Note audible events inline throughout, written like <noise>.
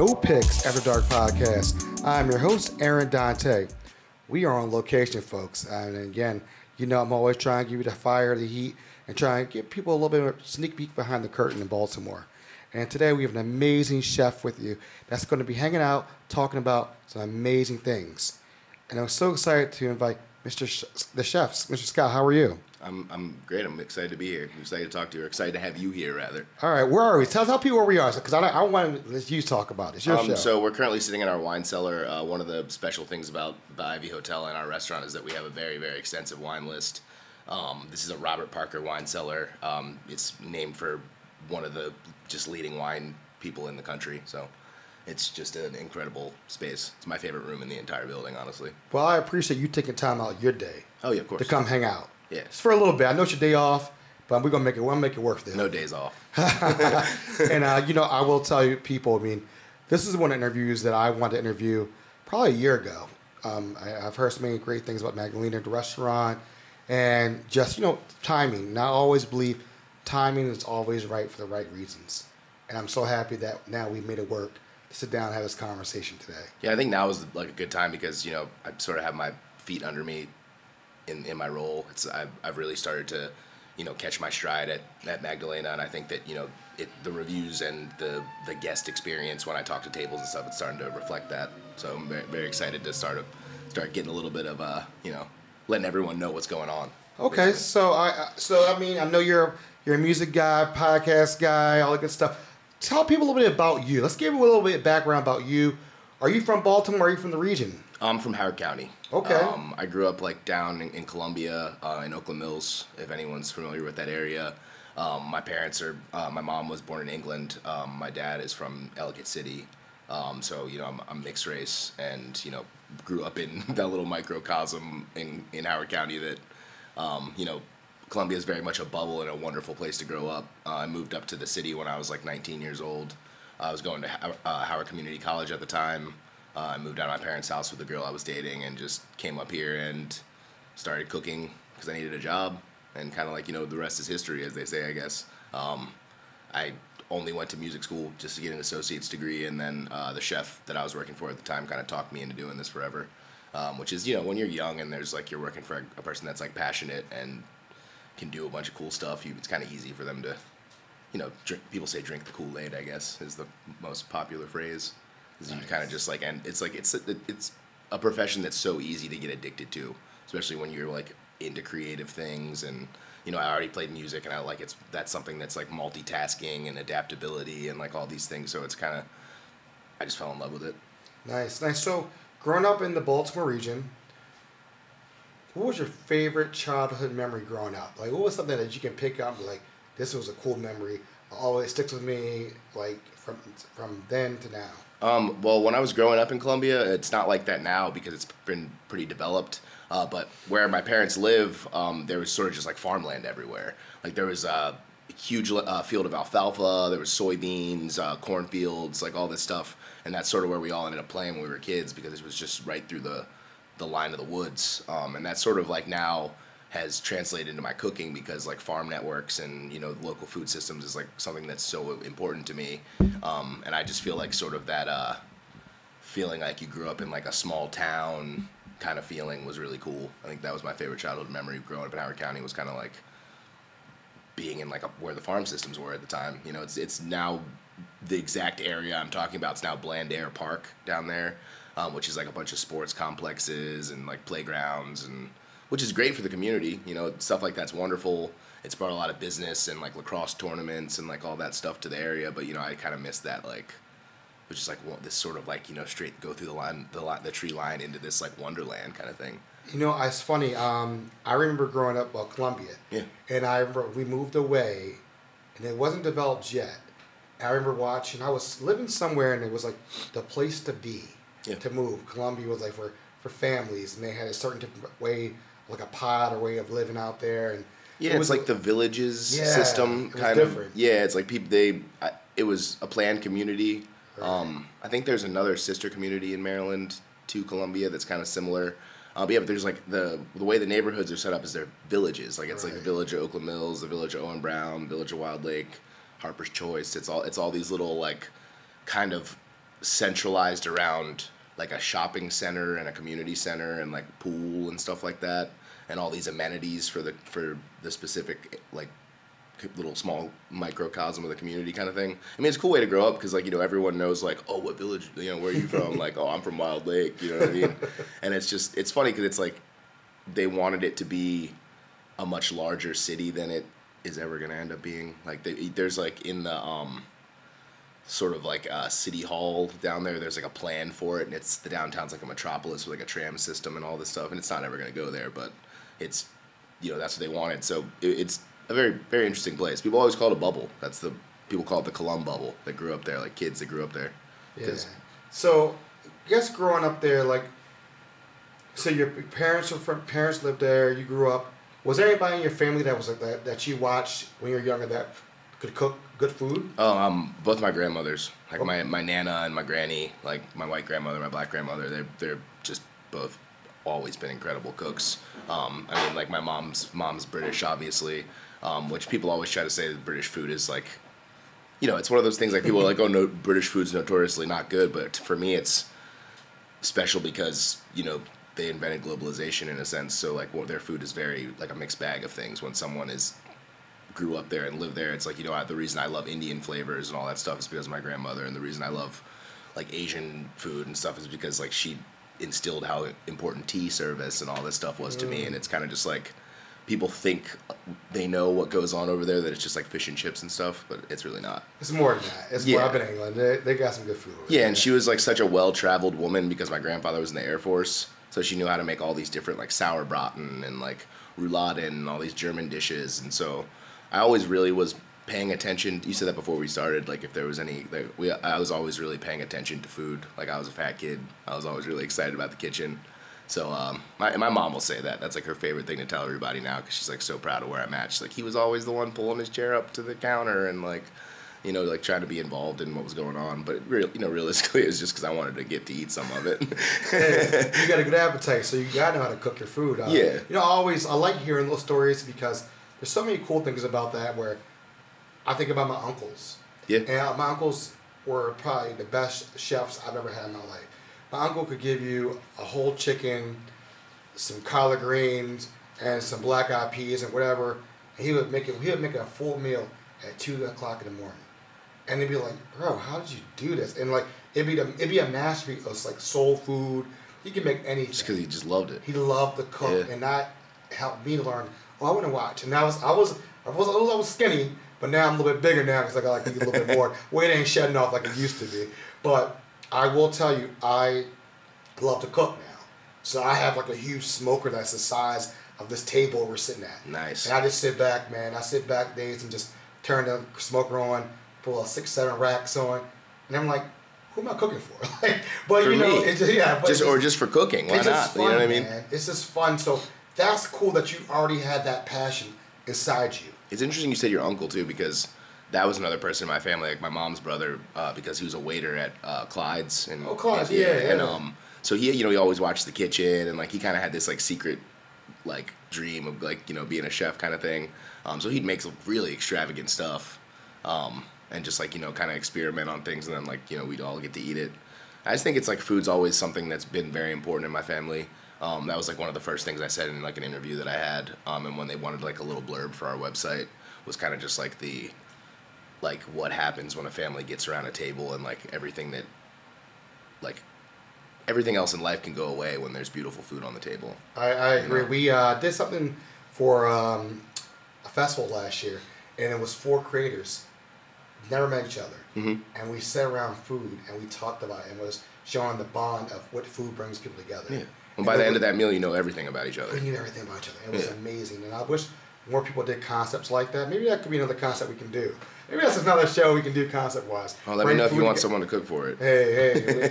No Picks After Dark podcast. I'm your host, Aaron Dante. We are on location, folks. And again, you know, I'm always trying to give you the fire, the heat, and try and give people a little bit of a sneak peek behind the curtain in Baltimore. And today we have an amazing chef with you that's going to be hanging out, talking about some amazing things. And I'm so excited to invite Mr. Sh- the chefs. Mr. Scott, how are you? I'm, I'm great. I'm excited to be here. I'm excited to talk to you. Or excited to have you here, rather. All right, where are we? Tell, tell people where we are, because I, I want to let you talk about it. It's your Um, show. so we're currently sitting in our wine cellar. Uh, one of the special things about the Ivy Hotel and our restaurant is that we have a very, very extensive wine list. Um, this is a Robert Parker wine cellar. Um, it's named for one of the just leading wine people in the country. So it's just an incredible space. It's my favorite room in the entire building, honestly. well, I appreciate you taking time out your day Oh yeah, of course. to come hang out. Yeah. Just for a little bit. I know it's your day off, but we're gonna make it. We're gonna make it work for No days off. <laughs> and uh, you know, I will tell you, people. I mean, this is one of the interviews that I wanted to interview probably a year ago. Um, I, I've heard so many great things about Magdalena, the restaurant, and just you know, timing. And I always believe timing is always right for the right reasons. And I'm so happy that now we made it work to sit down and have this conversation today. Yeah, I think now is like a good time because you know I sort of have my feet under me in, in my role. It's I've, I've really started to you know catch my stride at, at Magdalena, and I think that you know it, the reviews and the the guest experience when I talk to tables and stuff, it's starting to reflect that. So I'm very, very excited to start a, start getting a little bit of uh you know letting everyone know what's going on. Okay, so I I- so I mean I know you're you're a music guy, podcast guy, all that good stuff. Tell people a little bit about you. Let's give a little bit of background about you. Are you from Baltimore? Are you from the region? I'm from Howard County. Okay. Um, I grew up like down in, in Columbia, uh, in Oakland Mills, if anyone's familiar with that area. Um, my parents are. Uh, my mom was born in England. Um, my dad is from Ellicott City. Um, so you know, I'm, I'm mixed race, and you know, grew up in <laughs> that little microcosm in in Howard County that, um, you know, Columbia is very much a bubble and a wonderful place to grow up. Uh, I moved up to the city when I was like 19 years old. I was going to uh, Howard Community College at the time. Uh, I moved out of my parents' house with the girl I was dating and just came up here and started cooking because I needed a job. And kind of like, you know, the rest is history, as they say, I guess. Um, I only went to music school just to get an associate's degree, and then uh, the chef that I was working for at the time kind of talked me into doing this forever. Um, which is, you know, when you're young and there's like you're working for a, person that's like passionate and can do a bunch of cool stuff, you, it's kind of easy for them to, you know, drink, people say drink the Kool Aid. I guess is the most popular phrase. Is you kind of just like, and it's like it's a, it's a profession that's so easy to get addicted to, especially when you're like into creative things and you know I already played music and I like it's that's something that's like multitasking and adaptability and like all these things. So it's kind of I just fell in love with it. Nice, nice. So, growing up in the Baltimore region, what was your favorite childhood memory growing up? Like, what was something that you can pick up? Like, this was a cool memory. Always sticks with me. Like from from then to now. Um, well, when I was growing up in Columbia, it's not like that now because it's been pretty developed. Uh, but where my parents live, um, there was sort of just like farmland everywhere. Like there was a huge uh, field of alfalfa, there was soybeans, uh, cornfields, like all this stuff, and that's sort of where we all ended up playing when we were kids because it was just right through the the line of the woods. Um, and that's sort of like now has translated into my cooking because like farm networks and you know local food systems is like something that's so important to me. Um, and i just feel like sort of that uh, feeling like you grew up in like a small town kind of feeling was really cool. I think that was my favorite childhood memory growing up in howard county was kind of like being in like a, where the farm systems were at the time. You know it's it's now the exact area i'm talking about it's now Blandair Park down there um, which is like a bunch of sports complexes and like playgrounds and which is great for the community. You know, stuff like that's wonderful. It's brought a lot of business and like lacrosse tournaments and like all that stuff to the area. But you know, I kind of miss that like, which is like well, this sort of like you know straight go through the line, the line, the tree line into this like wonderland kind of thing. You know, it's funny. Um, I remember growing up, well, Columbia. Yeah. And I remember we moved away, and it wasn't developed yet. I remember watching. I was living somewhere, and it was like the place to be, Yeah. to move. Columbia was like for for families, and they had a certain different way, like a pod or way of living out there, and Yeah, it it's like the villages Yeah, system it was kind different. of. Yeah, it's like people they. I, it was a planned community. Um, I think there's another sister community in Maryland to Columbia that's kind of similar. Uh, but yeah, but there's like the the way the neighborhoods are set up is they're villages. Like it's like the village of Oakland Mills, the village of Owen Brown, village of Wild Lake, Harper's Choice. It's all it's all these little like kind of centralized around like a shopping center and a community center and like pool and stuff like that and all these amenities for the for the specific like little small microcosm of the community kind of thing. I mean, it's a cool way to grow up because like you know everyone knows like oh what village you know where are you from <laughs> like oh I'm from Wild Lake you know what I mean, and it's just it's funny because it's like they wanted it to be a much larger city than it is ever gonna end up being. Like they, there's like in the um sort of like a city hall down there. There's like a plan for it, and it's the downtown's like a metropolis with like a tram system and all this stuff, and it's not ever gonna go there, but it's you know that's what they wanted. So it, it's a very very interesting place. People always call it a bubble. That's the people call it the Colum bubble that grew up there, like kids that grew up there. Yeah. So, I guess growing up there, like, so your parents were from parents lived there. You grew up. Was there anybody in your family that was like that that you watched when you were younger that could cook good food? Oh, um, both my grandmothers, like my my nana and my granny, like my white grandmother, my black grandmother. They're they're just both always been incredible cooks. Um, I mean, like my mom's mom's British, obviously, um, which people always try to say that British food is like, you know, it's one of those things like people are like, <laughs> oh, no, British food's notoriously not good, but for me, it's special because you know they invented globalization in a sense. So like, well, their food is very like a mixed bag of things. When someone is grew up there and lived there, it's like you know the reason I love Indian flavors and all that stuff is because of my grandmother, and the reason I love like Asian food and stuff is because like she instilled how important tea service and all this stuff was to me, mm. and it's kind of just like people think they know what goes on over there that it's just like fish and chips and stuff, but it's really not. It's more than that. It's Yeah. more up in England. They, they got some good food. Yeah, there. and she was like such a well-traveled woman because my grandfather was in the Air Force, so she knew how to make all these different like sauerbraten and like rouladen and all these German dishes, and so I always really was paying attention. You said that before we started, like if there was any, like, we, I was always really paying attention to food. Like I was a fat kid, I was always really excited about the kitchen. So um, my my mom will say that that's like her favorite thing to tell everybody now because she's like so proud of where I'm at. She's like he was always the one pulling his chair up to the counter and like you know, like trying to be involved in what was going on. But real, you know, realistically, <laughs> it was just because I wanted to get to eat some of it. <laughs> You got a good <laughs> appetite, so you gotta know how to cook your food. Uh, Yeah. You know, I always I like hearing those stories because there's so many cool things about that. Where I think about my uncles. yeah, And uh, my uncles were probably the best chefs I've ever had in my life. My uncle could give you a whole chicken, some collard greens, and some black eyed peas and whatever. And he would make it. He would make a full meal at two o'clock in the morning. And they'd be like, "Bro, how did you do this?" And like, it'd be the, it'd be a masterpiece of like soul food. He could make anything. just because he just loved it. He loved to cook, Yeah. and that helped me learn. Oh, I want to watch. And I was, I was, I was, I was, I was skinny, but now I'm a little bit bigger now because I got like a little bit more. Weight ain't shedding off like it used to be. But I will tell you, I love to cook now. So I have like a huge smoker that's the size of this table we're sitting at. Nice. And I just sit back, man. I sit back days and just turn the smoker on, pull a six, seven racks on, and I'm like, who am I cooking for? <laughs> like, but For you know, it's just, yeah, but just or just for cooking. Why it's not? fun, you know what I mean? man. It's just fun. So that's cool that you already had that passion inside you. It's interesting you said your uncle too because that was another person in my family, like my mom's brother, uh, because he was a waiter at uh, Clyde's. And, Oh, Clyde's, and- yeah, And um, so he, you know, he always watched the kitchen and like he kind of had this like secret, like dream of like you know being a chef kind of thing. Um, so he'd make some really extravagant stuff, um, and just like you know kind of experiment on things, and then like you know we'd all get to eat it. I just think it's like food's always something that's been very important in my family. Um, that was like one of the first things I said in like an interview that I had, um, and when they wanted like a little blurb for our website was kind of just like the like what happens when a family gets around a table and like everything that like everything else in life can go away when there's beautiful food on the table. I, I agree. know? We uh, did something for um, a festival last year, and it was four creators, never met each other, Mhm. and we sat around food and we talked about it and was showing the bond of what food brings people together. Yeah. And by the end of that meal, you know everything about each other. we knew everything about each other. It was Yeah. amazing, and I wish more people did concepts like that. Maybe that could be another concept we can do. Maybe that's another show we can do concept wise. Well, let me know if you want someone to cook for it. Hey,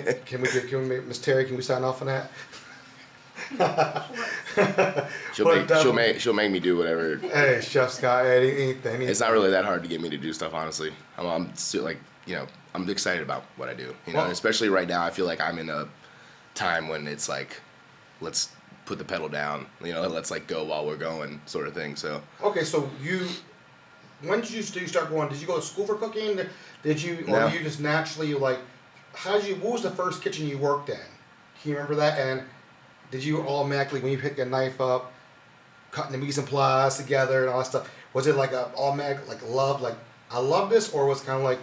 hey, <laughs> can we get, can we, Miss Terry, can we sign off on that? <laughs> She'll make um, she'll make she'll make me do whatever. Hey, Chef Scott, anything, anything. It's not really that hard to get me to do stuff, honestly. I'm, I'm still like you know I'm excited about what I do. You know, Well- and especially right now, I feel like I'm in a time when it's like, let's put the pedal down. You know, let's like go while we're going, sort of thing. So Okay, so you when did you, start going? Did you go to school for cooking? Did you, or No. you just naturally like? How did you? What was the first kitchen you worked in? Can you remember that? And did you automatically when you pick a knife up, cutting the mise en place together and all that stuff? Was it like a automatic like love like I love this, or was it kind of like,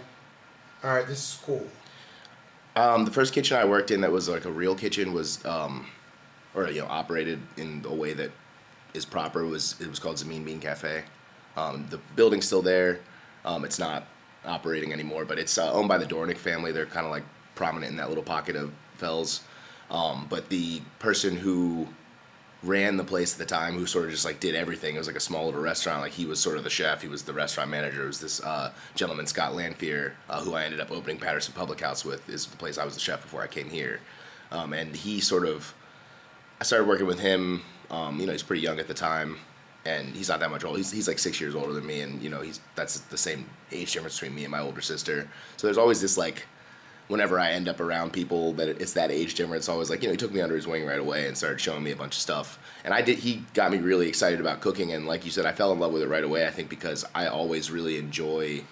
all right, this is cool. Um, the first kitchen I worked in that was like a real kitchen was, um, or you know, operated in a way that is proper was it was called Zamin Bean Cafe. Um, the building's still there. Um, it's not operating anymore, but it's uh, owned by the Dornick family. They're kind of like prominent in that little pocket of Fells. Um, but the person who ran the place at the time, who sort of just like did everything, it was like a small little restaurant. Like he was sort of the chef, he was the restaurant manager. It was this uh, gentleman, Scott Lanfear, uh, who I ended up opening Patterson Public House with. Is the place I was the chef before I came here, um, and he sort of I started working with him. Um, you know, he's pretty young at the time, and he's not that much old. He's, he's like six years older than me, and you know, he's that's the same age difference between me and my older sister. So there's always this like, whenever I end up around people that it's that age difference, it's always like you know, he took me under his wing right away and started showing me a bunch of stuff. And I did. He got me really excited about cooking, and like you said, I fell in love with it right away. I think because I always really enjoy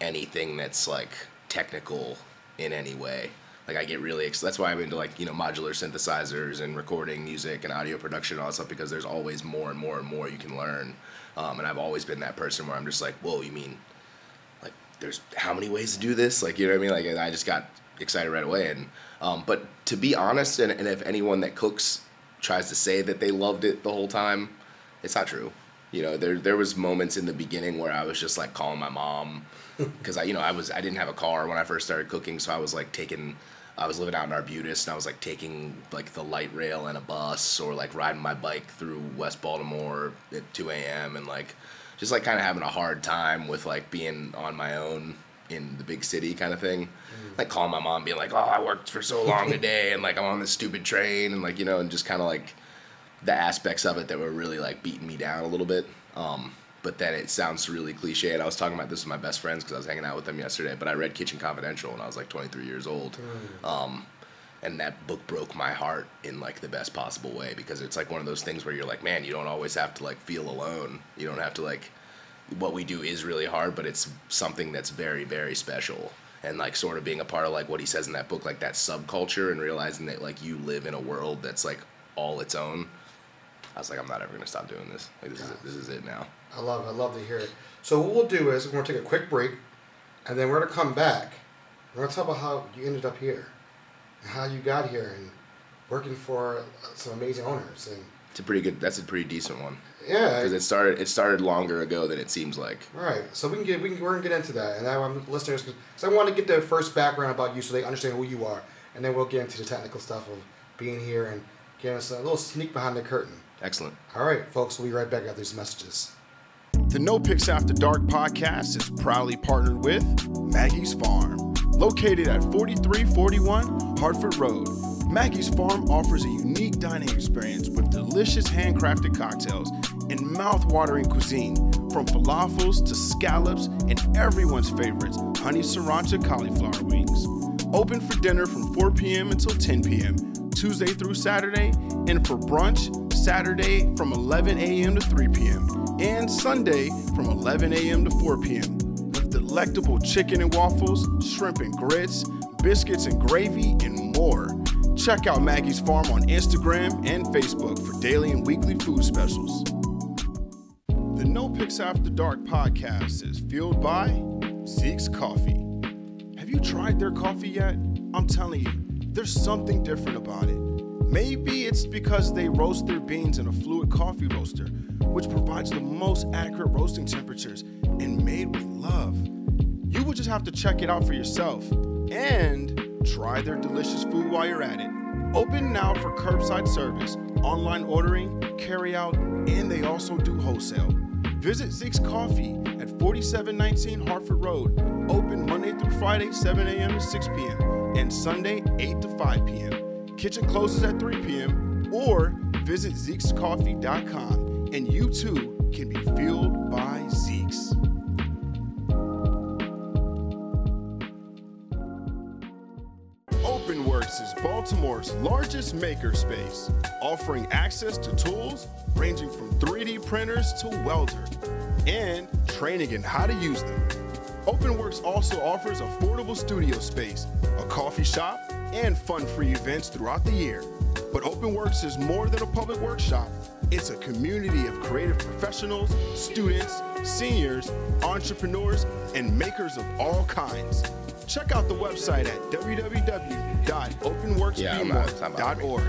anything that's like technical in any way. Like I get really ex- that's why I'm into like you know modular synthesizers and recording music and audio production and all that stuff because there's always more and more and more you can learn. Um, and I've always been that person where I'm just like, whoa, you mean like there's how many ways to do this? Like you know what I mean? Like and I just got excited right away. And um, but to be honest, and, and if anyone that cooks tries to say that they loved it the whole time, it's not true. You know, there there was moments in the beginning where I was just like calling my mom because I you know I was I didn't have a car when I first started cooking, so I was like taking. I was living out in Arbutus, and I was like taking like the light rail and a bus, or like riding my bike through West Baltimore at 2 a.m. and like just like kind of having a hard time with like being on my own in the big city kind of thing. Like calling my mom, being like, "Oh, I worked for so long today, <laughs> and like I'm on this stupid train," and like you know, and just kind of like the aspects of it that were really like beating me down a little bit. Um, but then it sounds really cliche. And I was talking about this with my best friends because I was hanging out with them yesterday. But I read Kitchen Confidential when I was like 23 years old. Um, and that book broke my heart in like the best possible way because it's like one of those things where you're like, man, you don't always have to like feel alone. You don't have to like what we do is really hard, but it's something that's very, very special. And like sort of being a part of like what he says in that book, like that subculture and realizing that like you live in a world that's like all its own. I was like, I'm not ever gonna stop doing this. Like this is it. This is it now. I love it. I love to hear it. So what we'll do is we're gonna take a quick break, and then we're gonna come back. We're gonna talk about how you ended up here, and how you got here, and working for some amazing owners. And It's a pretty good. That's a pretty decent one yeah, because it started. It started longer ago than it seems like. all right. So we can get we can we're gonna get into that, and I want listeners because I want to get the first background about you so they understand who you are, and then we'll get into the technical stuff of being here and give us a little sneak behind the curtain. Excellent. All right, folks. We'll be right back after these messages. The No Picks After Dark podcast is proudly partnered with Maggie's Farm. Located at 4341 Hartford Road, Maggie's Farm offers a unique dining experience with delicious handcrafted cocktails and mouth-watering cuisine, from falafels to scallops and everyone's favorites, honey sriracha cauliflower wings. Open for dinner from 4 p.m. until 10 p.m. Tuesday through Saturday, and for brunch Saturday from 11 a.m. to 3 p.m. and Sunday from 11 a.m. to 4 p.m. with delectable chicken and waffles, shrimp and grits, biscuits and gravy, and more. Check out Maggie's Farm on Instagram and Facebook for daily and weekly food specials. The No Picks After Dark podcast is fueled by Zeke's Coffee. Have you tried their coffee yet? I'm telling you, there's something different about it. Maybe it's because they roast their beans in a fluid coffee roaster, which provides the most accurate roasting temperatures and made with love. You will just have to check it out for yourself and try their delicious food while you're at it. Open now for curbside service, online ordering, carry out, and they also do wholesale. Visit Zeke's Coffee at 4719 Hartford Road, open Monday through Friday, 7 a.m. to 6 p.m., and Sunday, 8 to 5 p.m. Kitchen closes at 3 p.m., or visit Zeke'sCoffee.com, and you too can be fueled by Zeke's. OpenWorks is Baltimore's largest makerspace, offering access to tools ranging from 3D printers to welder. and training in how to use them. OpenWorks also offers affordable studio space, a coffee shop, and fun-free events throughout the year. But OpenWorks is more than a public workshop. It's a community of creative professionals, students, seniors, entrepreneurs, and makers of all kinds. Check out the website at www.openworksbmore.org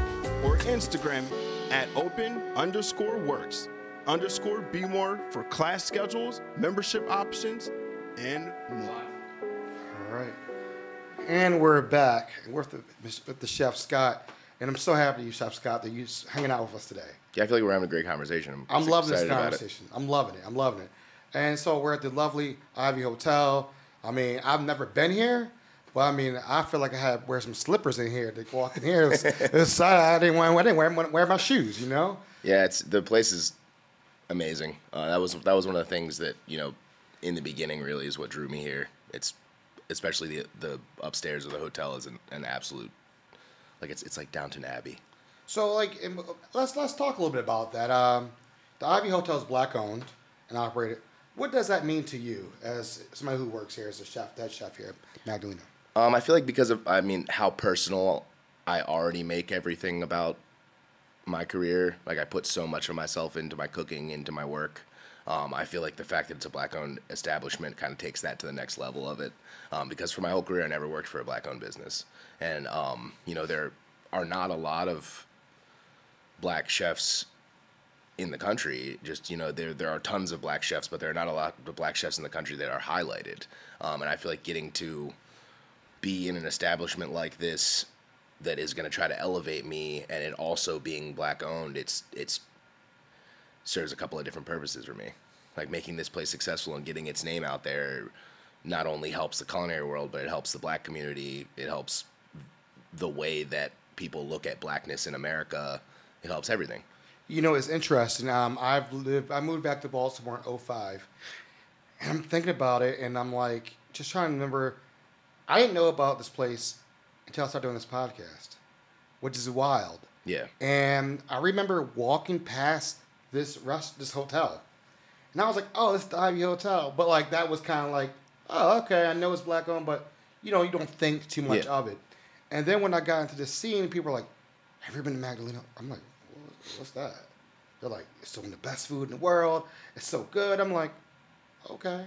or Instagram at open underscore works underscore bmore for class schedules, membership options, and more. All right. And we're back. We're with the, with the chef Scott. And I'm so happy you, Chef Scott, that you're hanging out with us today. Yeah, I feel like we're having a great conversation. I'm, I'm loving this conversation. I'm loving it. I'm loving it. And so we're at the lovely Ivy Hotel. I mean, I've never been here, but I mean, I feel like I had to wear some slippers in here to walk in here. It's, <laughs> it's, I didn't want I didn't wear, wear my shoes, you know? Yeah, it's the place is amazing. Uh, that was that was one of the things that you know, in the beginning, really is what drew me here. It's especially the the upstairs of the hotel is an, an absolute like it's it's like Downton Abbey. So, like, let's let's talk a little bit about that. Um, the Ivy Hotel is black owned and operated. What does that mean to you as somebody who works here as a chef, head chef here Magdalena? Um, I feel like because of I mean how personal I already make everything about my career. Like I put so much of myself into my cooking, into my work. Um, I feel like the fact that it's a black-owned establishment kind of takes that to the next level of it. Um, because for my whole career, I never worked for a black-owned business, and um, you know there are not a lot of black chefs in the country. Just you know, there there are tons of black chefs, but there are not a lot of black chefs in the country that are highlighted. Um, and I feel like getting to be in an establishment like this that is going to try to elevate me, and it also being black owned, it's it's serves a couple of different purposes for me. Like making this place successful and getting its name out there not only helps the culinary world, but it helps the black community. It helps the way that people look at blackness in America. It helps everything. You know, it's interesting. Um, I've lived. I moved back to Baltimore in 05. and I'm thinking about it, and I'm like, just trying to remember. I didn't know about this place until I started doing this podcast, which is wild. Yeah. And I remember walking past this rest, this hotel, and I was like, "Oh, it's the Ivy Hotel." But like that was kind of like, "Oh, okay, I know it's black owned, but you know, you don't think too much Yeah. of it." And then when I got into the scene, people were like, "Have you ever been to Magdalena?" I'm like, "What's that?" They're like, "It's some of the best food in the world. It's so good." I'm like, "Okay."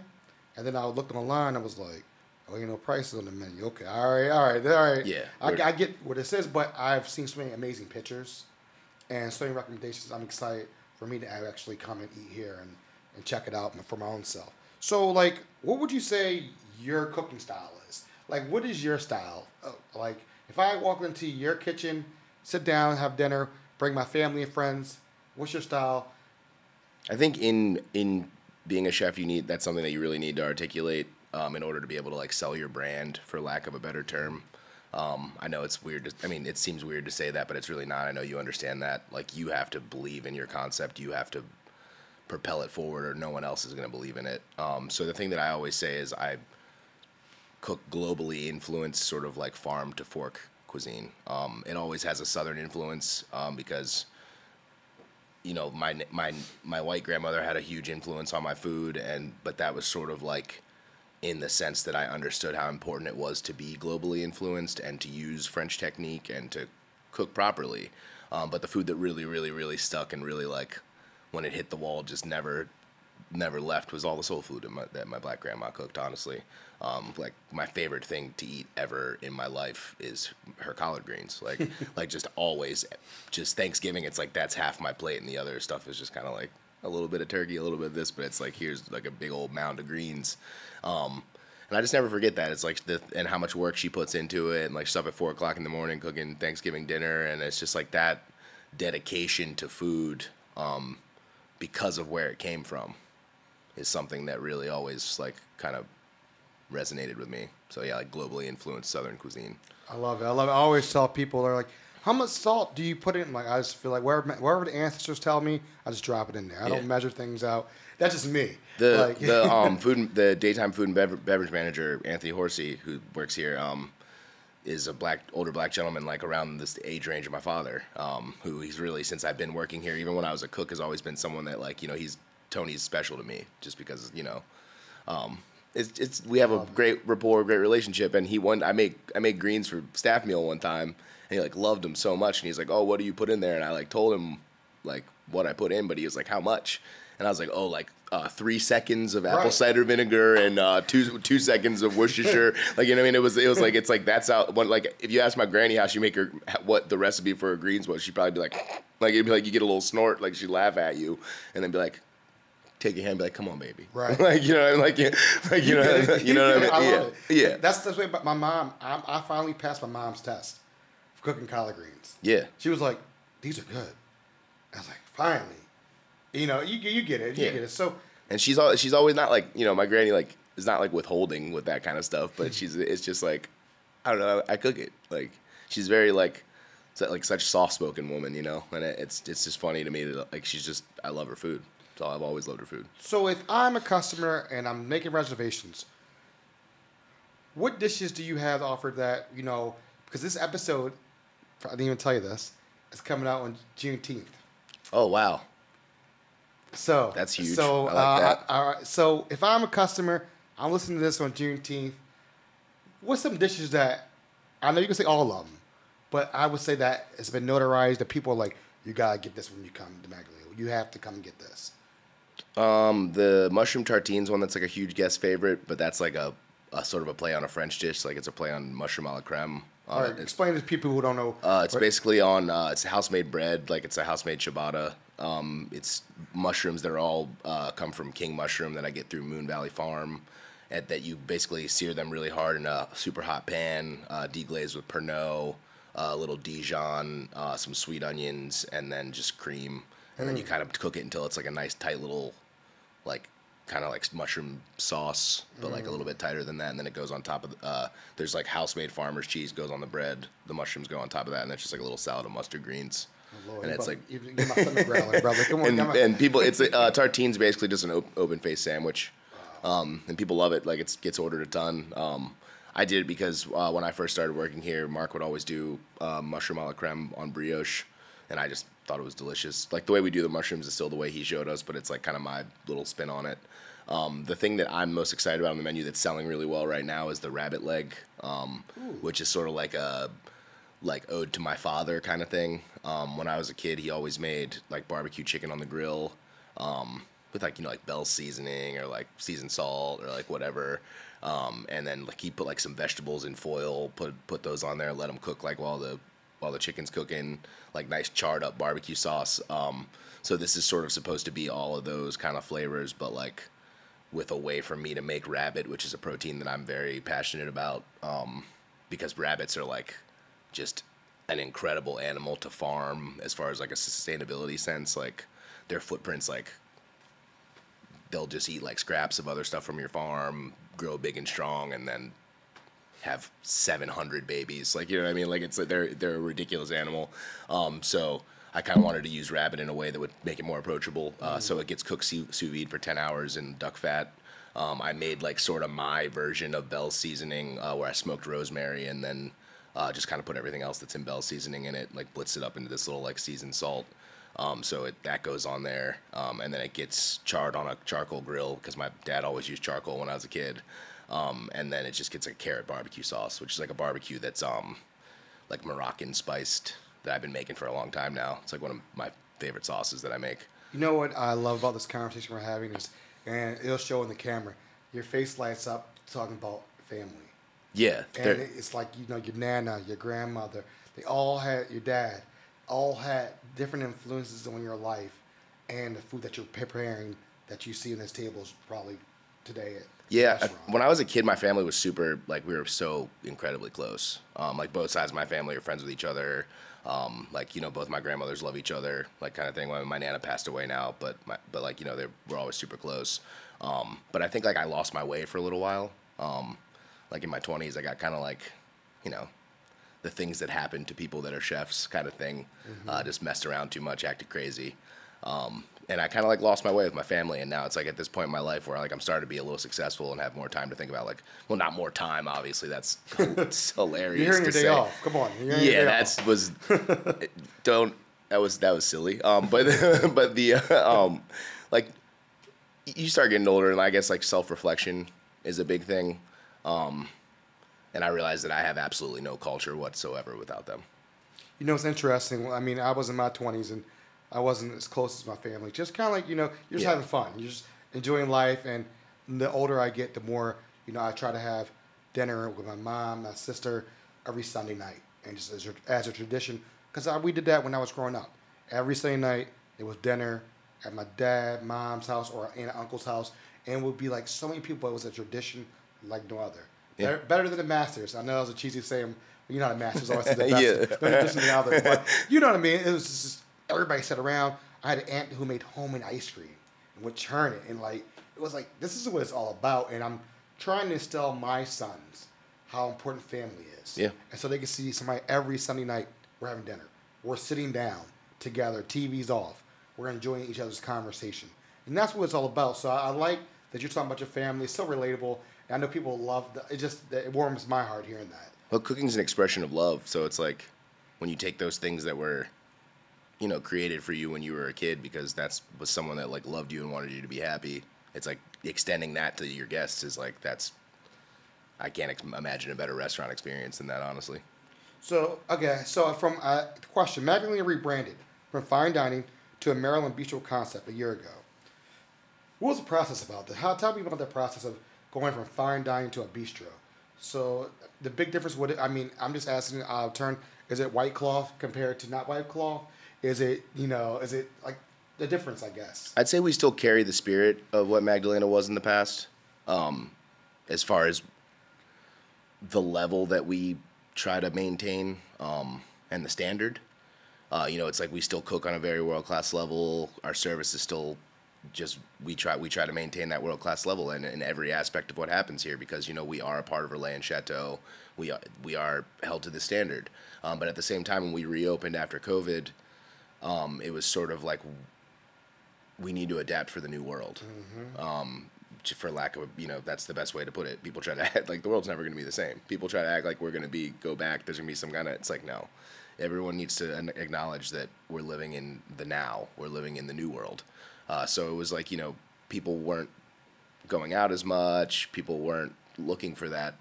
And then I looked online. I was like, "Oh, you know, prices on the menu. Okay, all right, all right, all right." Yeah, I, I get what it says, but I've seen so many amazing pictures and so many recommendations. I'm excited for me to actually come and eat here and, and check it out for my own self. So, like, what would you say your cooking style is? Like, what is your style? Uh, Like, if I walk into your kitchen, sit down, have dinner, bring my family and friends, what's your style? I think in in being a chef, you need that's something that you really need to articulate um, in order to be able to like sell your brand, for lack of a better term. Um, I know it's weird. To, I mean, it seems weird to say that, but it's really not. I know you understand that. Like you have to believe in your concept. You have to propel it forward, or no one else is going to believe in it. Um, so the thing that I always say is I cook globally influenced, sort of like farm to fork cuisine. Um, it always has a southern influence um, because you know my my my white grandmother had a huge influence on my food and but that was sort of like in the sense that I understood how important it was to be globally influenced and to use French technique and to cook properly. Um, but the food that really, really, really stuck and really like when it hit the wall just never, never left was all the soul food that my, that my black grandma cooked. Honestly, um, like my favorite thing to eat ever in my life is her collard greens. Like, <laughs> like just always, just Thanksgiving. It's like that's half my plate, and the other stuff is just kind of like a little bit of turkey, a little bit of this, but it's like here's like a big old mound of greens. Um, and I just never forget that. It's like the and how much work she puts into it, and like she's up at four o'clock in the morning cooking Thanksgiving dinner, and it's just like that dedication to food um, because of where it came from is something that really always like kind of resonated with me. So yeah, like globally influenced Southern cuisine. I love it. I love it. I always tell people, they're like, how much salt do you put in? Like, I just feel like wherever, wherever the ancestors tell me, I just drop it in there. I Yeah. don't measure things out. That's just me. The like, the <laughs> um food and- the daytime food and bever- beverage manager Anthony Horsey who works here um is a black older black gentleman like around this age range of my father um who he's really since I've been working here even when I was a cook has always been someone that like you know he's Tony's special to me just because you know, um, it's it's we have a great rapport, great relationship, and he won. I make I made greens for staff meal one time, he like loved them so much, and he's like, oh, what do you put in there? And I like told him like what I put in, but he was like, how much? And I was like, oh, like uh, three seconds of apple Right. cider vinegar and uh, two two seconds of Worcestershire. <laughs> like you know, what I mean, it was it was like it's like that's how. When, like if you ask my granny how she make her what the recipe for her greens was, she'd probably be like, like it'd be like you get a little snort, like she'd laugh at you, and then be like. Take your hand, be like, "Come on, baby." <laughs> Right. like you know, like you, like you know, you know what I mean? it. yeah, it. yeah, That's the way. But my mom, I, I finally passed my mom's test cooking collard greens. yeah. She was like, "These are good." I was like, "Finally." You know, you you get it. You Yeah. get it. So And she's al- she's always not like you know my granny like is not like withholding with that kind of stuff, but <laughs> she's it's just like I don't know I cook it like she's very like like such a soft spoken woman you know and it, it's it's just funny to me that like she's just I love her food so I've always loved her food. So if I'm a customer and I'm making reservations, what dishes do you have offered that you know? Because this episode, I didn't even tell you this, It's coming out on Juneteenth. Oh wow, So That's huge. So I like uh, that. all right. So if I'm a customer, I'm listening to this on Juneteenth. What's some dishes that I know you can say all of them, but I would say that it's been notarized that people are like, you gotta get this when you come to Magdalena. You have to come and get this. um the mushroom tartines one that's like a huge guest favorite, but that's like a, a sort of a play on a French dish like it's a play on mushroom a la creme. Uh, All right, it's explain to people who don't know. Uh, it's basically on. Uh, it's house made bread, like it's a house made ciabatta. Um, it's mushrooms that are all uh, come from king mushroom that I get through Moon Valley Farm, and that you basically sear them really hard in a super hot pan, uh, deglaze with Pernod, uh, a little Dijon, uh, some sweet onions, and then just cream, and then you kind of cook it until it's like a nice tight little, like kind of like mushroom sauce, but like a little bit tighter than that. And then it goes on top of. Uh, there's like house made farmer's cheese goes on the bread. The mushrooms go on top of that, and it's just like a little salad of mustard greens. Oh, Lord, and it's like you, you're my stomach growling, brother. Come on, and, come and people, it's a uh, tartine's basically just an op- open face sandwich, um, and people love it. Like it gets ordered a ton. Um, I did it because uh, when I first started working here, Mark would always do uh, mushroom a la creme on brioche, and I just thought it was delicious. Like the way we do the mushrooms is still the way he showed us, but it's like kind of my little spin on it. Um, the thing that I'm most excited about on the menu that's selling really well right now is the rabbit leg, um, which is sort of like a like ode to my father kind of thing. Um, when I was a kid, he always made like barbecue chicken on the grill um, with like you know like Bell seasoning or like seasoned salt or like whatever. Um, and then like he put like some vegetables in foil, put put those on there, let them cook like while the while the chicken's cooking, like nice charred up barbecue sauce. Um, so this is sort of supposed to be all of those kind of flavors, but like with a way for me to make rabbit, which is a protein that I'm very passionate about, um, because rabbits are like just an incredible animal to farm as far as like a sustainability sense. Like their footprints, like they'll just eat like scraps of other stuff from your farm, grow big and strong, and then have 700 babies. Like you know what I mean? Like it's they're they're a ridiculous animal. Um, so I kind of wanted to use rabbit in a way that would make it more approachable. Uh, So it gets cooked sous, vide for 10 hours in duck fat. Um, I made like sort of my version of Bell's seasoning uh, where I smoked rosemary and then uh, just kind of put everything else that's in Bell's seasoning in it, like blitz it up into this little like seasoned salt. Um, so it, that goes on there, um, and then it gets charred on a charcoal grill because my dad always used charcoal when I was a kid. Um, and then it just gets like a carrot barbecue sauce, which is like a barbecue that's um, like Moroccan spiced that I've been making for a long time now. It's like one of my favorite sauces that I make. You know what I love about this conversation we're having is, and it'll show in the camera, your face lights up talking about family. Yeah, And it's like, you know, your nana, your grandmother, they all had, your dad, all had different influences on your life and the food that you're preparing that you see on this table is probably today Yeah, I- when I was a kid, my family was super like we were so incredibly close. Um, like both sides of my family are friends with each other. Um, like you know, both my grandmothers love each other, like kind of thing. My nana passed away now, but my, but like you know, they we're always super close. Um, but I think like I lost my way for a little while. Um, like in my twenties, I got kind of like, you know, the things that happen to people that are chefs, kind of thing. Uh, just messed around too much, acted crazy. Um, and I kind of like lost my way with my family, and now it's like at this point in my life where like I'm starting to be a little successful and have more time to think about like, well, not more time, obviously. That's it's <laughs> hilarious. You're hearing your day say. off. Come on. Yeah, day that's was <laughs> don't that was that was silly. Um, but <laughs> but the uh, um, like you start getting older, and I guess like self reflection is a big thing. Um, and I realized that I have absolutely no culture whatsoever without them. You know, it's interesting. I mean, I was in my 20s and I wasn't as close as my family. Just kind of like, you know, you're just Yeah. having fun. You're just enjoying life. And the older I get, the more, you know, I try to have dinner with my mom, my sister every Sunday night. And just as a, as a tradition, because we did that when I was growing up. Every Sunday night, it was dinner at my dad, mom's house, or aunt and uncle's house. And it would be like so many people. It was a tradition like no other. Yeah. Better, better than the Masters. I know that was a cheesy saying. You're not a Masters. Always the <laughs> best. Yeah. Better than the other. But you know what I mean? It was just everybody sat around. I had an aunt who made homemade ice cream and would churn it. And like, it was like, this is what it's all about. And I'm trying to instill my sons how important family is. Yeah. And so they can see somebody every Sunday night, we're having dinner. We're sitting down together, TV's off. We're enjoying each other's conversation. And that's what it's all about. So I, I like that you're talking about your family. It's so relatable. And I know people love that. It just, it warms my heart hearing that. Well, cooking's an expression of love, so it's like when you take those things that were, you know, created for you when you were a kid because that's was someone that like loved you and wanted you to be happy. It's like extending that to your guests is like that's. I can't ex- imagine a better restaurant experience than that, honestly. So okay, so from uh, question, Magdalena rebranded from fine dining to a Maryland bistro concept a year ago. What was the process about that? How tell me about the process of going from fine dining to a bistro? So the big difference would I mean I'm just asking uh, turn is it white cloth compared to not white cloth? Is it you know is it like the difference I guess? I'd say we still carry the spirit of what Magdalena was in the past, um, as far as the level that we try to maintain um, and the standard. Uh, you know, it's like we still cook on a very world class level. Our service is still just we try we try to maintain that world class level in, in every aspect of what happens here because you know we are a part of and Chateau. We are we are held to the standard. Um, but at the same time, when we reopened after COVID, um, it was sort of like we need to adapt for the new world. Um, for lack of a, you know, that's the best way to put it. People try to act like the world's never going to be the same. People try to act like we're going to be go back. There's going to be some kind of. It's like no. Everyone needs to acknowledge that we're living in the now. We're living in the new world. Uh, so it was like you know, people weren't going out as much. People weren't looking for that.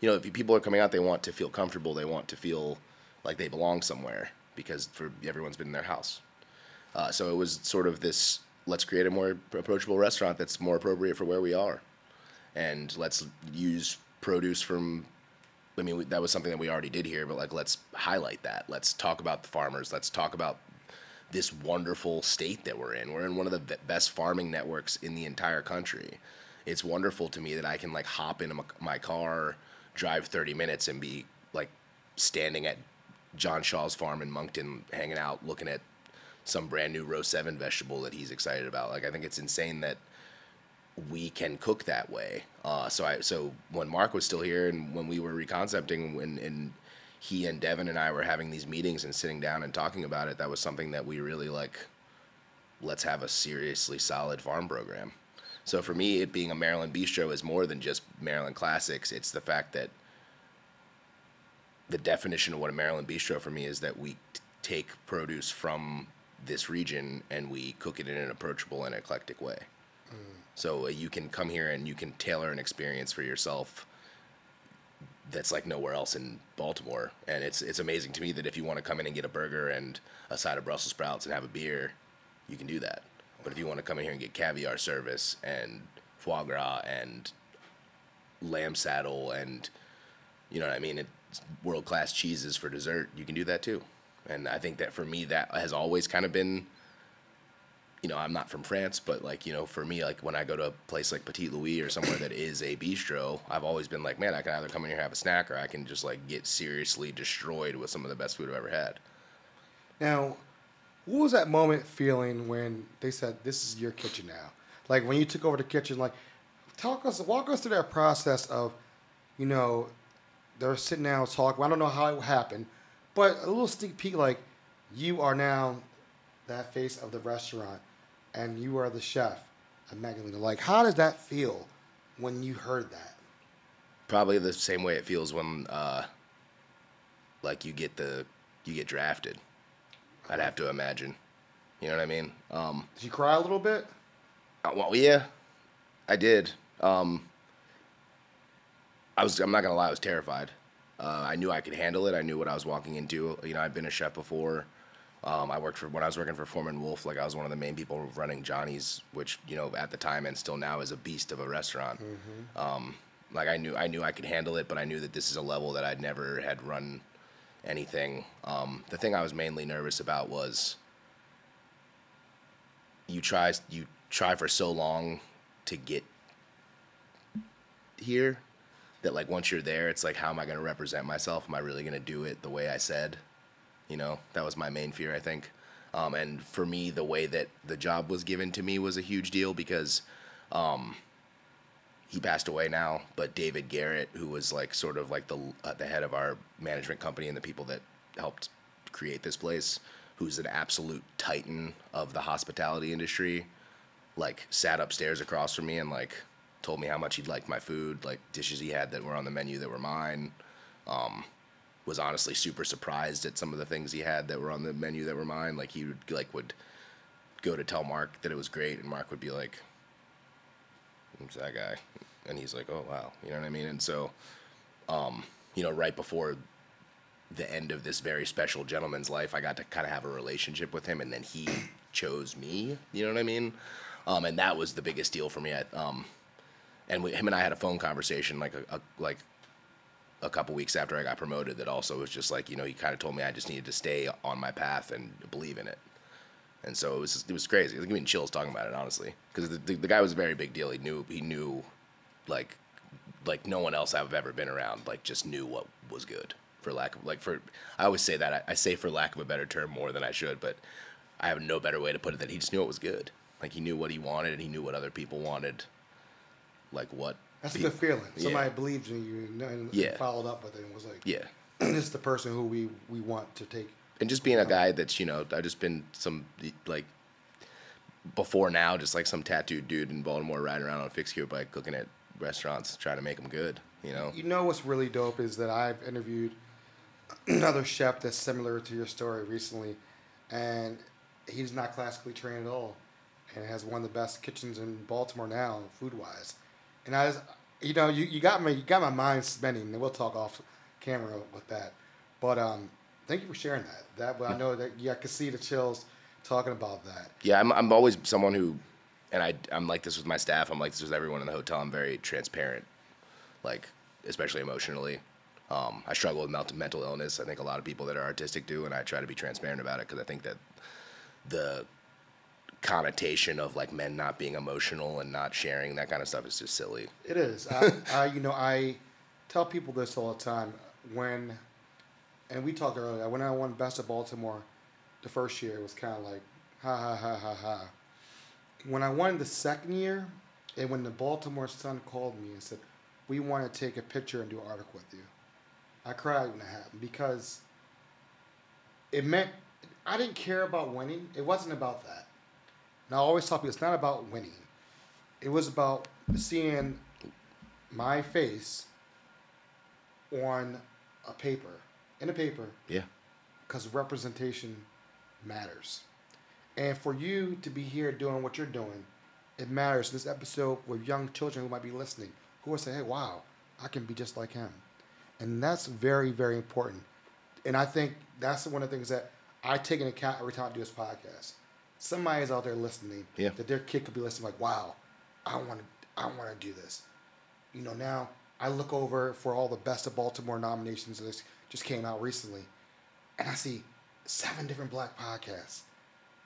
You know, if people are coming out, they want to feel comfortable. They want to feel like they belong somewhere because for everyone's been in their house. Uh, so it was sort of this let's create a more approachable restaurant that's more appropriate for where we are. And let's use produce from, I mean, we, that was something that we already did here, but like let's highlight that. Let's talk about the farmers. Let's talk about this wonderful state that we're in. We're in one of the be- best farming networks in the entire country. It's wonderful to me that I can like hop into my car, drive 30 minutes, and be like standing at John Shaw's farm in Monkton, hanging out, looking at some brand new row seven vegetable that he's excited about. Like I think it's insane that we can cook that way. Uh, so I so when Mark was still here and when we were reconcepting when and he and Devin and I were having these meetings and sitting down and talking about it, that was something that we really like. Let's have a seriously solid farm program. So for me, it being a Maryland bistro is more than just Maryland classics. It's the fact that the definition of what a Maryland bistro for me is that we t- take produce from this region and we cook it in an approachable and eclectic way. So uh, you can come here and you can tailor an experience for yourself that's like nowhere else in Baltimore. And it's it's amazing to me that if you want to come in and get a burger and a side of Brussels sprouts and have a beer, you can do that. But if you want to come in here and get caviar service and foie gras and lamb saddle and you know what I mean, it's world class cheeses for dessert, you can do that too. And I think that for me that has always kind of been you know, I'm not from France, but like, you know, for me, like when I go to a place like Petit Louis or somewhere that is a bistro, I've always been like, man, I can either come in here and have a snack or I can just like get seriously destroyed with some of the best food I've ever had. Now, what was that moment feeling when they said this is your kitchen now? Like when you took over the kitchen, like talk us, walk us through that process of, you know, they're sitting down talking. I don't know how it happened, but a little sneak peek, like you are now that face of the restaurant, and you are the chef at Magdalena. Like, how does that feel when you heard that? Probably the same way it feels when, uh, like you get the, you get drafted. I'd have to imagine. You know what I mean? Um, Did you cry a little bit? Uh, well, yeah, I did. Um, I was. I'm not gonna lie. I was terrified. Uh, I knew I could handle it. I knew what I was walking into. You know, I've been a chef before. Um, I worked for when I was working for Foreman Wolf. Like I was one of the main people running Johnny's, which you know at the time and still now is a beast of a restaurant. Um, like I knew I knew I could handle it, but I knew that this is a level that I'd never had run anything. Um, the thing I was mainly nervous about was you try you try for so long to get here that like once you're there, it's like how am I going to represent myself? Am I really going to do it the way I said? You know, that was my main fear, I think. Um, and for me, the way that the job was given to me was a huge deal because um, he passed away now. But David Garrett, who was like sort of like the uh, the head of our management company and the people that helped create this place, who's an absolute titan of the hospitality industry, like sat upstairs across from me and like told me how much he'd liked my food, like dishes he had that were on the menu that were mine. Um, was honestly super surprised at some of the things he had that were on the menu that were mine. Like he would like would go to tell Mark that it was great, and Mark would be like, "Who's that guy?" And he's like, "Oh wow," you know what I mean? And so, um, you know, right before the end of this very special gentleman's life, I got to kind of have a relationship with him, and then he chose me. You know what I mean? Um, and that was the biggest deal for me. I, um, and we, him and I had a phone conversation like a, a like a couple weeks after I got promoted. That also was just like you know he kind of told me I just needed to stay on my path and believe in it. And so it was it was crazy. It was giving me chills talking about it honestly because the, the the guy was a very big deal. He knew he knew like like no one else I've ever been around like just knew what was good for lack of like for I always say that I, I say for lack of a better term more than I should, but I have no better way to put it that he just knew it was good. Like he knew what he wanted and he knew what other people wanted. Like what That's a good feeling. Yeah. Somebody believed in you and, and Yeah. followed up with it and was like, Yeah. <clears throat> this is the person who we, we want to take. and just being a guy that's you know I've just been some like before now just like some tattooed dude in Baltimore riding around on a fixed gear bike looking at restaurants trying to make them good you know You know what's really dope is that I've interviewed <clears throat> another chef that's similar to your story recently, and he's not classically trained at all, and has one of the best kitchens in Baltimore now, food wise. And I was, you know, you, you got me, you got my mind spinning, and we'll talk off camera with that. But um, thank you for sharing that. That I know that yeah, I could see the chills talking about that. yeah I'm I'm always someone who and I I'm like this with my staff I'm like this with everyone in the hotel I'm very transparent like especially emotionally um, I struggle with mental mental illness I think a lot of people that are artistic do and I try to be transparent about it because I think that the connotation of like men not being emotional and not sharing that kind of stuff is just silly It is. I, <laughs> I, you know, I tell people this all the time. When, and we talked earlier, when I won Best of Baltimore, the first year it was kind of like, ha ha ha ha ha. When I won the second year, and when the Baltimore Sun called me and said, "We want to take a picture and do an article with you," I cried when it happened because it meant I didn't care about winning. It wasn't about that. And I always tell people it's not about winning. It was about seeing my face on a paper, in a paper, yeah because representation matters. And for you to be here doing what you're doing, it matters. This episode with young children who might be listening, who will say, hey, wow, I can be just like him. And that's very, very important. And I think that's one of the things that I take into account every time I do this podcast. Somebody is out there listening Yeah. that their kid could be listening like, wow, I want to, I want to do this. You know, now I look over for all the best of Baltimore nominations that just came out recently, and I see seven different black podcasts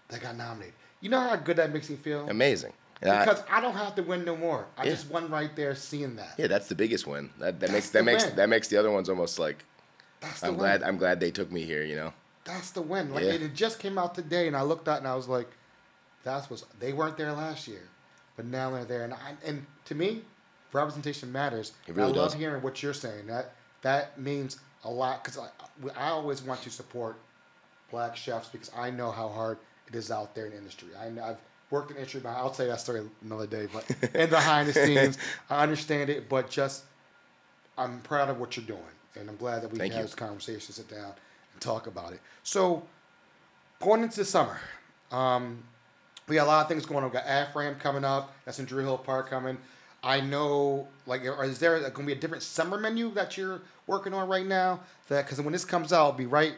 that got nominated. You know how good that makes me feel? amazing And I- Because I don't have to win no more. I Yeah. just won right there seeing that. yeah that's the biggest win that that That's makes that makes win. that makes the other ones almost like That's the I'm win. glad I'm glad they took me here you know That's the win. Like Yeah. it just came out today, and I looked at it and I was like, "That's what's." They weren't there last year, but now they're there, and I, and to me, representation matters. It really I love does. hearing what you're saying. That that means a lot because I I always want to support black chefs because I know how hard it is out there in the industry. I know, I've worked in industry, but I'll tell you that story another day. But in the behind the scenes, <laughs> I understand it, but just I'm proud of what you're doing, and I'm glad that we Thank had you. this conversation, sit down, talk about it. So, going into summer, um, we got a lot of things going on. We got AFRAM coming up. That's in Druid Hill Park coming. I know, like, is there going to be a different summer menu that you're working on right now? That because when this comes out, it'll be right.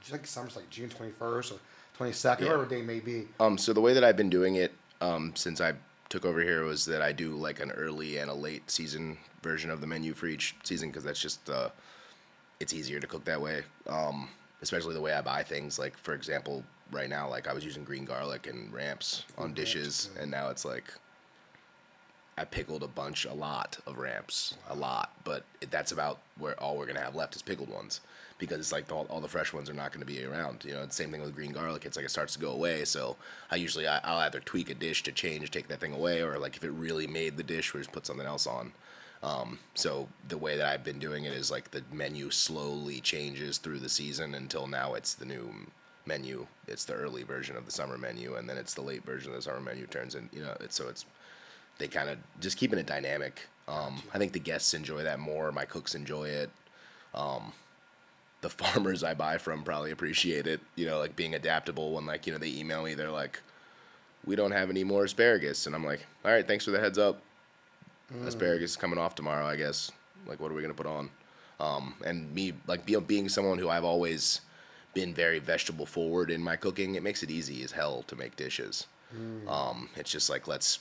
I think summer's like June twenty first or twenty second, Yeah. whatever day may be. Um, so the way that I've been doing it um, since I took over here was that I do like an early and a late season version of the menu for each season because that's just uh, it's easier to cook that way. Um, especially the way I buy things. Like for example, right now, like I was using green garlic and ramps on dishes, and now it's like I pickled a bunch, a lot of ramps, a lot, but that's about where all we're gonna have left is pickled ones because it's like the, all, all the fresh ones are not gonna be around. You know, it's the same thing with green garlic. It's like it starts to go away. So I usually I, I'll either tweak a dish to change, take that thing away, or like if it really made the dish, we just put something else on. Um, so the way that I've been doing it is like the menu slowly changes through the season until now it's the new menu. It's the early version of the summer menu, and then it's the late version of the summer menu. Turns in, you know, it's so it's they kind of just keeping it dynamic. Um, I think the guests enjoy that more. My cooks enjoy it. Um, the <laughs> farmers I buy from probably appreciate it. You know, like being adaptable. When like you know they email me, they're like, "We don't have any more asparagus," and I'm like, "All right, thanks for the heads up. Asparagus is coming off tomorrow, I guess. Like, what are we gonna put on?" Um, and me like be, being someone who I've always been very vegetable forward in my cooking, it makes it easy as hell to make dishes. Um, it's just like let's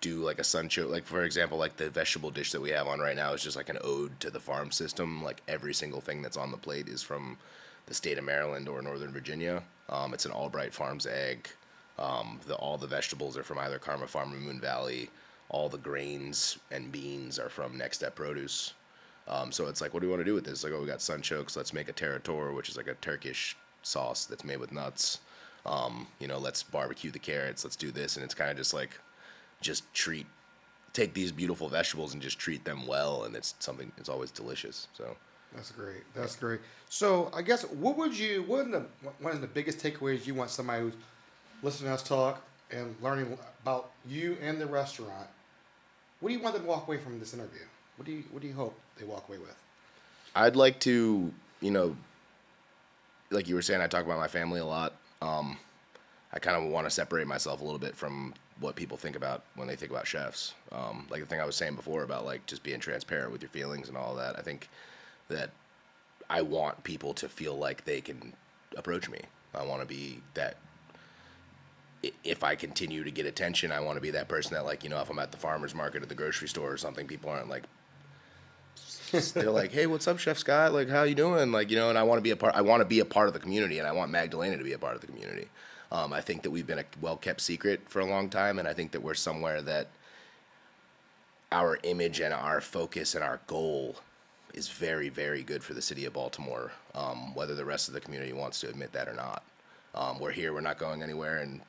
do like a suncho like for example like the vegetable dish that we have on right now is just like an ode to the farm system like every single thing that's on the plate is from the state of maryland or northern virginia um, it's an albright farms egg um, the, all the vegetables are from either karma farm or moon valley all the grains and beans are from next step produce um, so it's like what do we want to do with this like oh we got sunchokes let's make a tarator which is like a turkish sauce that's made with nuts um, you know let's barbecue the carrots let's do this and it's kind of just like just treat take these beautiful vegetables and just treat them well and it's something it's always delicious so That's great. That's great. So I guess what would you? What are the one of the biggest takeaways you want somebody who's listening to us talk and learning about you and the restaurant? What do you want them to walk away from this interview? What do you What do you hope they walk away with? i'd like to you know like you were saying i talk about my family a lot um, i kind of want to separate myself a little bit from what people think about when they think about chefs um, like the thing i was saying before about like just being transparent with your feelings and all that i think that i want people to feel like they can approach me i want to be that if I continue to get attention, I want to be that person that, like, you know, if I'm at the farmer's market at the grocery store or something, people aren't like, they're like, hey, what's up, Chef Scott? Like, how you doing? Like, you know, and I want to be a part. I want to be a part of the community, and I want Magdalena to be a part of the community. Um, I think that we've been a well kept secret for a long time, and I think that we're somewhere that our image and our focus and our goal is very, very good for the city of Baltimore, um, whether the rest of the community wants to admit that or not. Um, we're here, we're not going anywhere, and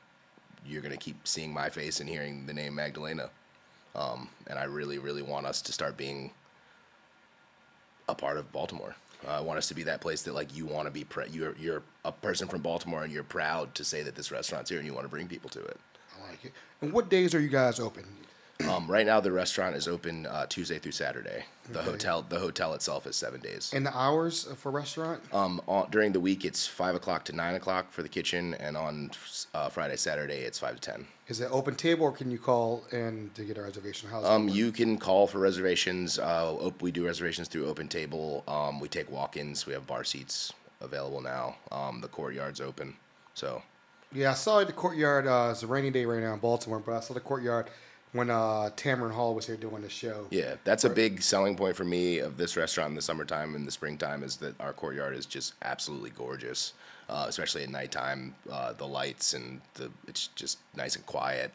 you're going to keep seeing my face and hearing the name Magdalena. Um, and I really, really want us to start being a part of Baltimore. Uh, I want us to be that place that like you want to be. You're you're a person from Baltimore and you're proud to say that this restaurant's here and you want to bring people to it. I like it. And what days are you guys open? Um, right now, the restaurant is open uh, Tuesday through Saturday. The Okay. hotel the hotel itself is seven days. And the hours for restaurant? Um, on, during the week, it's five o'clock to nine o'clock for the kitchen, and on uh, Friday, Saturday, it's five to ten. Is it open table or can you call in to get a reservation? How's Um, you can call for reservations. Uh, op- we do reservations through Open Table. Um, we take walk-ins. We have bar seats available now. Um, the courtyard's open, so Yeah, I saw the courtyard. Uh, it's a rainy day right now in Baltimore, but I saw the courtyard when uh, Tamron Hall was here doing the show. yeah, that's a big selling point for me of this restaurant in the summertime and the springtime is that our courtyard is just absolutely gorgeous, uh, especially at nighttime. Uh, the lights and the it's just nice and quiet.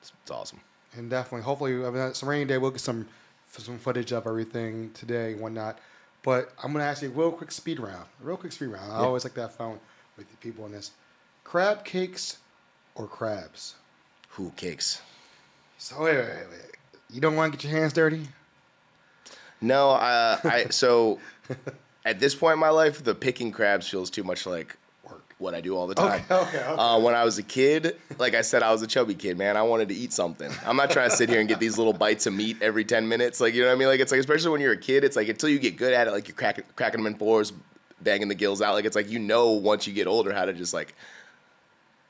It's, it's awesome. And definitely, hopefully, I mean, a rainy day. We'll get some some footage of everything today and whatnot. But I'm gonna ask you a real quick speed round. A real quick speed round. I always like that fun with the people in this. Crab cakes or crabs? Who cakes? So wait, wait, wait, wait. You don't want to get your hands dirty? No, uh, I so <laughs> at this point in my life, the picking crabs feels too much like Work. what I do all the time. Okay, okay, okay. Uh, when I was a kid, like I said, I was a chubby kid, man. I wanted to eat something. I'm not trying to sit here and get these little bites of meat every 10 minutes. Like, you know what I mean? Like, it's like, especially when you're a kid, it's like until you get good at it, like you're cracking, cracking them in fours, banging the gills out. Like, it's like you know once you get older how to just like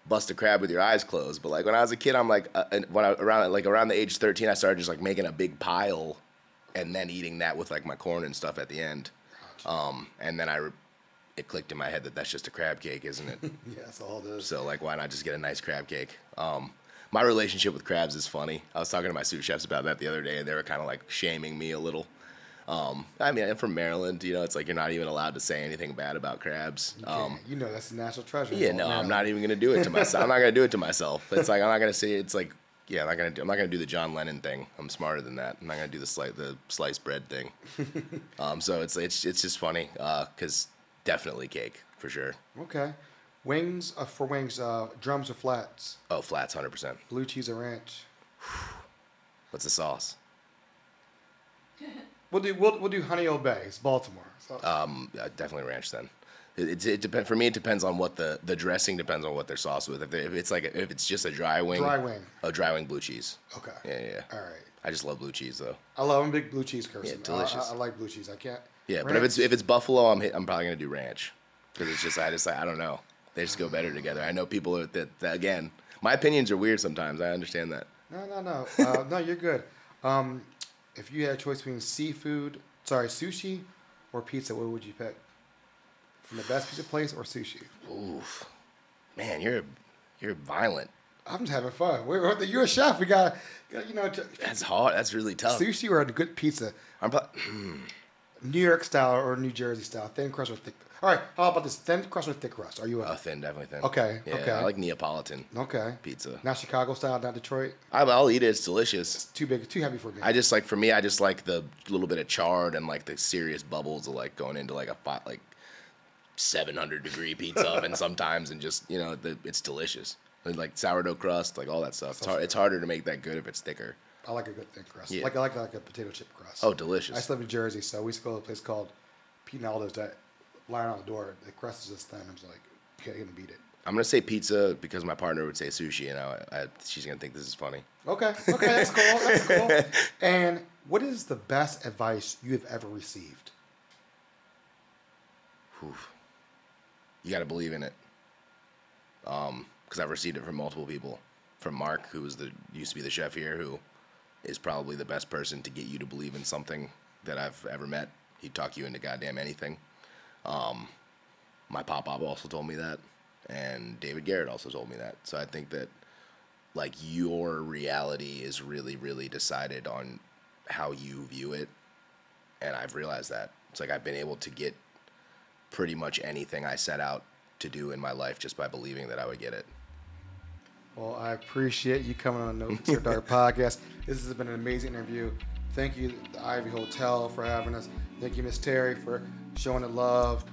bust a crab with your eyes closed. But like when I was a kid, I'm like uh, when I around like around the age of 13, I started just like making a big pile, and then eating that with like my corn and stuff at the end. Um, and then I, re- it clicked in my head that that's just a crab cake, isn't it? <laughs> Yeah, that's all it is. So like, why not just get a nice crab cake? Um, my relationship with crabs is funny. I was talking to my sous chefs about that the other day, and they were kind of like shaming me a little. Um, I mean, I'm from Maryland. You know, it's like you're not even allowed to say anything bad about crabs. Um, you know that's a national treasure. yeah, no, all I'm not even gonna do it to myself. I'm not gonna do it to <laughs> myself. It's like I'm not gonna say it's like yeah, I'm not gonna do, I'm not gonna do the John Lennon thing. I'm smarter than that. I'm not gonna do the slice the sliced bread thing. <laughs> um, so it's it's it's just funny because definitely cake for sure. Okay. Wings uh, for wings, uh, drums or flats, Oh, flats, hundred percent. blue cheese or ranch. What's the sauce? <laughs> We'll do we'll, we'll do Honey. It's Baltimore. So, Um, definitely ranch then. It, it, it depends for me. It depends on what the the dressing depends on what they're sauce with. If, they, if it's like a, if it's just a dry wing, Dry wing. a dry wing blue cheese. okay. Yeah, yeah. All right. I just love blue cheese though. I love I'm a big blue cheese person. Yeah, I- delicious. I, I like blue cheese. I can't. Yeah, but if it's if it's buffalo, I'm hit, I'm probably gonna do ranch because it's just I just I don't know. They just go better together. I know people are, that, that again. My opinions are weird sometimes. I understand that. No, no, no. Uh, no, you're good. Um, if you had a choice between seafood, sorry, sushi or pizza, what would you pick? From the best pizza place or sushi? Oof, man, you're you're violent. I'm just having fun. We're, you're a chef. We got, you know, t- That's hard. That's really tough. sushi or a good pizza, I'm pro- mm. New York style or New Jersey style, thin crust or thick. All right, how about this? Thin crust or thick crust? Are you a uh, thin, definitely thin. Okay, Yeah, okay. I like Neapolitan okay pizza. Not Chicago style, not Detroit. I, I'll eat it. It's delicious. Too big, too heavy for me. I just like for me, I just like the little bit of chard and like the serious bubbles of like going into like a pot like 700 degree pizza oven <laughs> sometimes, and just you know the, it's delicious. Like sourdough crust, like all that stuff. It's, hard, it's harder to make that good if it's thicker. I like a good thin crust. Yeah. Like I like like a potato chip crust. Oh, I delicious. used to live in Jersey, so we used to go to a place called Pete that line on the door. The crust is just thin. I was like, you can't even beat it. I'm gonna say pizza because my partner would say sushi, and I, I, she's gonna think this is funny. Okay, okay, that's cool. That's cool. <laughs> And what is the best advice you have ever received? You got to believe in it. Um, because I've received it from multiple people. From Mark, who was the used to be the chef here, who is probably the best person to get you to believe in something that I've ever met. He'd talk you into goddamn anything. Um, my pop pop also told me that, and David Garrett also told me that. So I think that like your reality is really, really decided on how you view it, and I've realized that. It's like I've been able to get pretty much anything I set out to do in my life just by believing that I would get it. Well, I appreciate you coming on No Tier Dark <laughs> podcast. This has been an amazing interview. Thank you, the Ivy Hotel, for having us. Thank you, Miss Terry, for showing the love.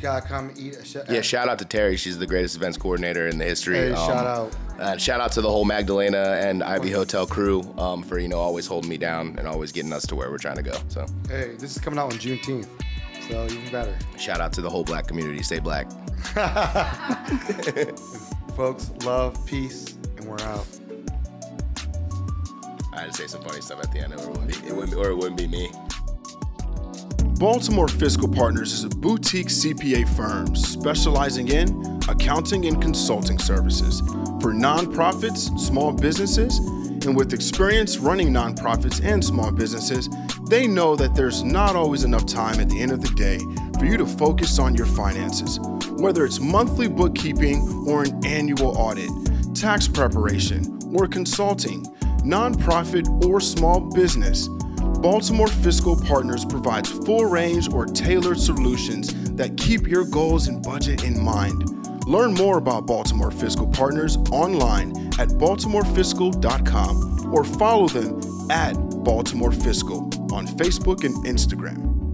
Gotta come eat. Yeah, shout out to Terry. She's the greatest events coordinator in the history. Hey, shout out. And shout out to the whole Magdalena and Ivy Hotel crew um, for you know always holding me down and always getting us to where we're trying to go. So Hey, this is coming out on Juneteenth, so even better. shout out to the whole black community. Stay black. <laughs> <laughs> Folks, love, peace, and we're out. I had to say some funny stuff at the end, or it wouldn't be, it wouldn't, or it wouldn't be me. Baltimore Fiscal Partners is a boutique CPA firm specializing in accounting and consulting services for nonprofits, small businesses, and with experience running nonprofits and small businesses, they know that there's not always enough time at the end of the day for you to focus on your finances. Whether it's monthly bookkeeping or an annual audit, tax preparation, or consulting, nonprofit or small business, Baltimore Fiscal Partners provides full range or tailored solutions that keep your goals and budget in mind. Learn more about Baltimore Fiscal Partners online at baltimorefiscal.com or follow them at Baltimore Fiscal on Facebook and Instagram.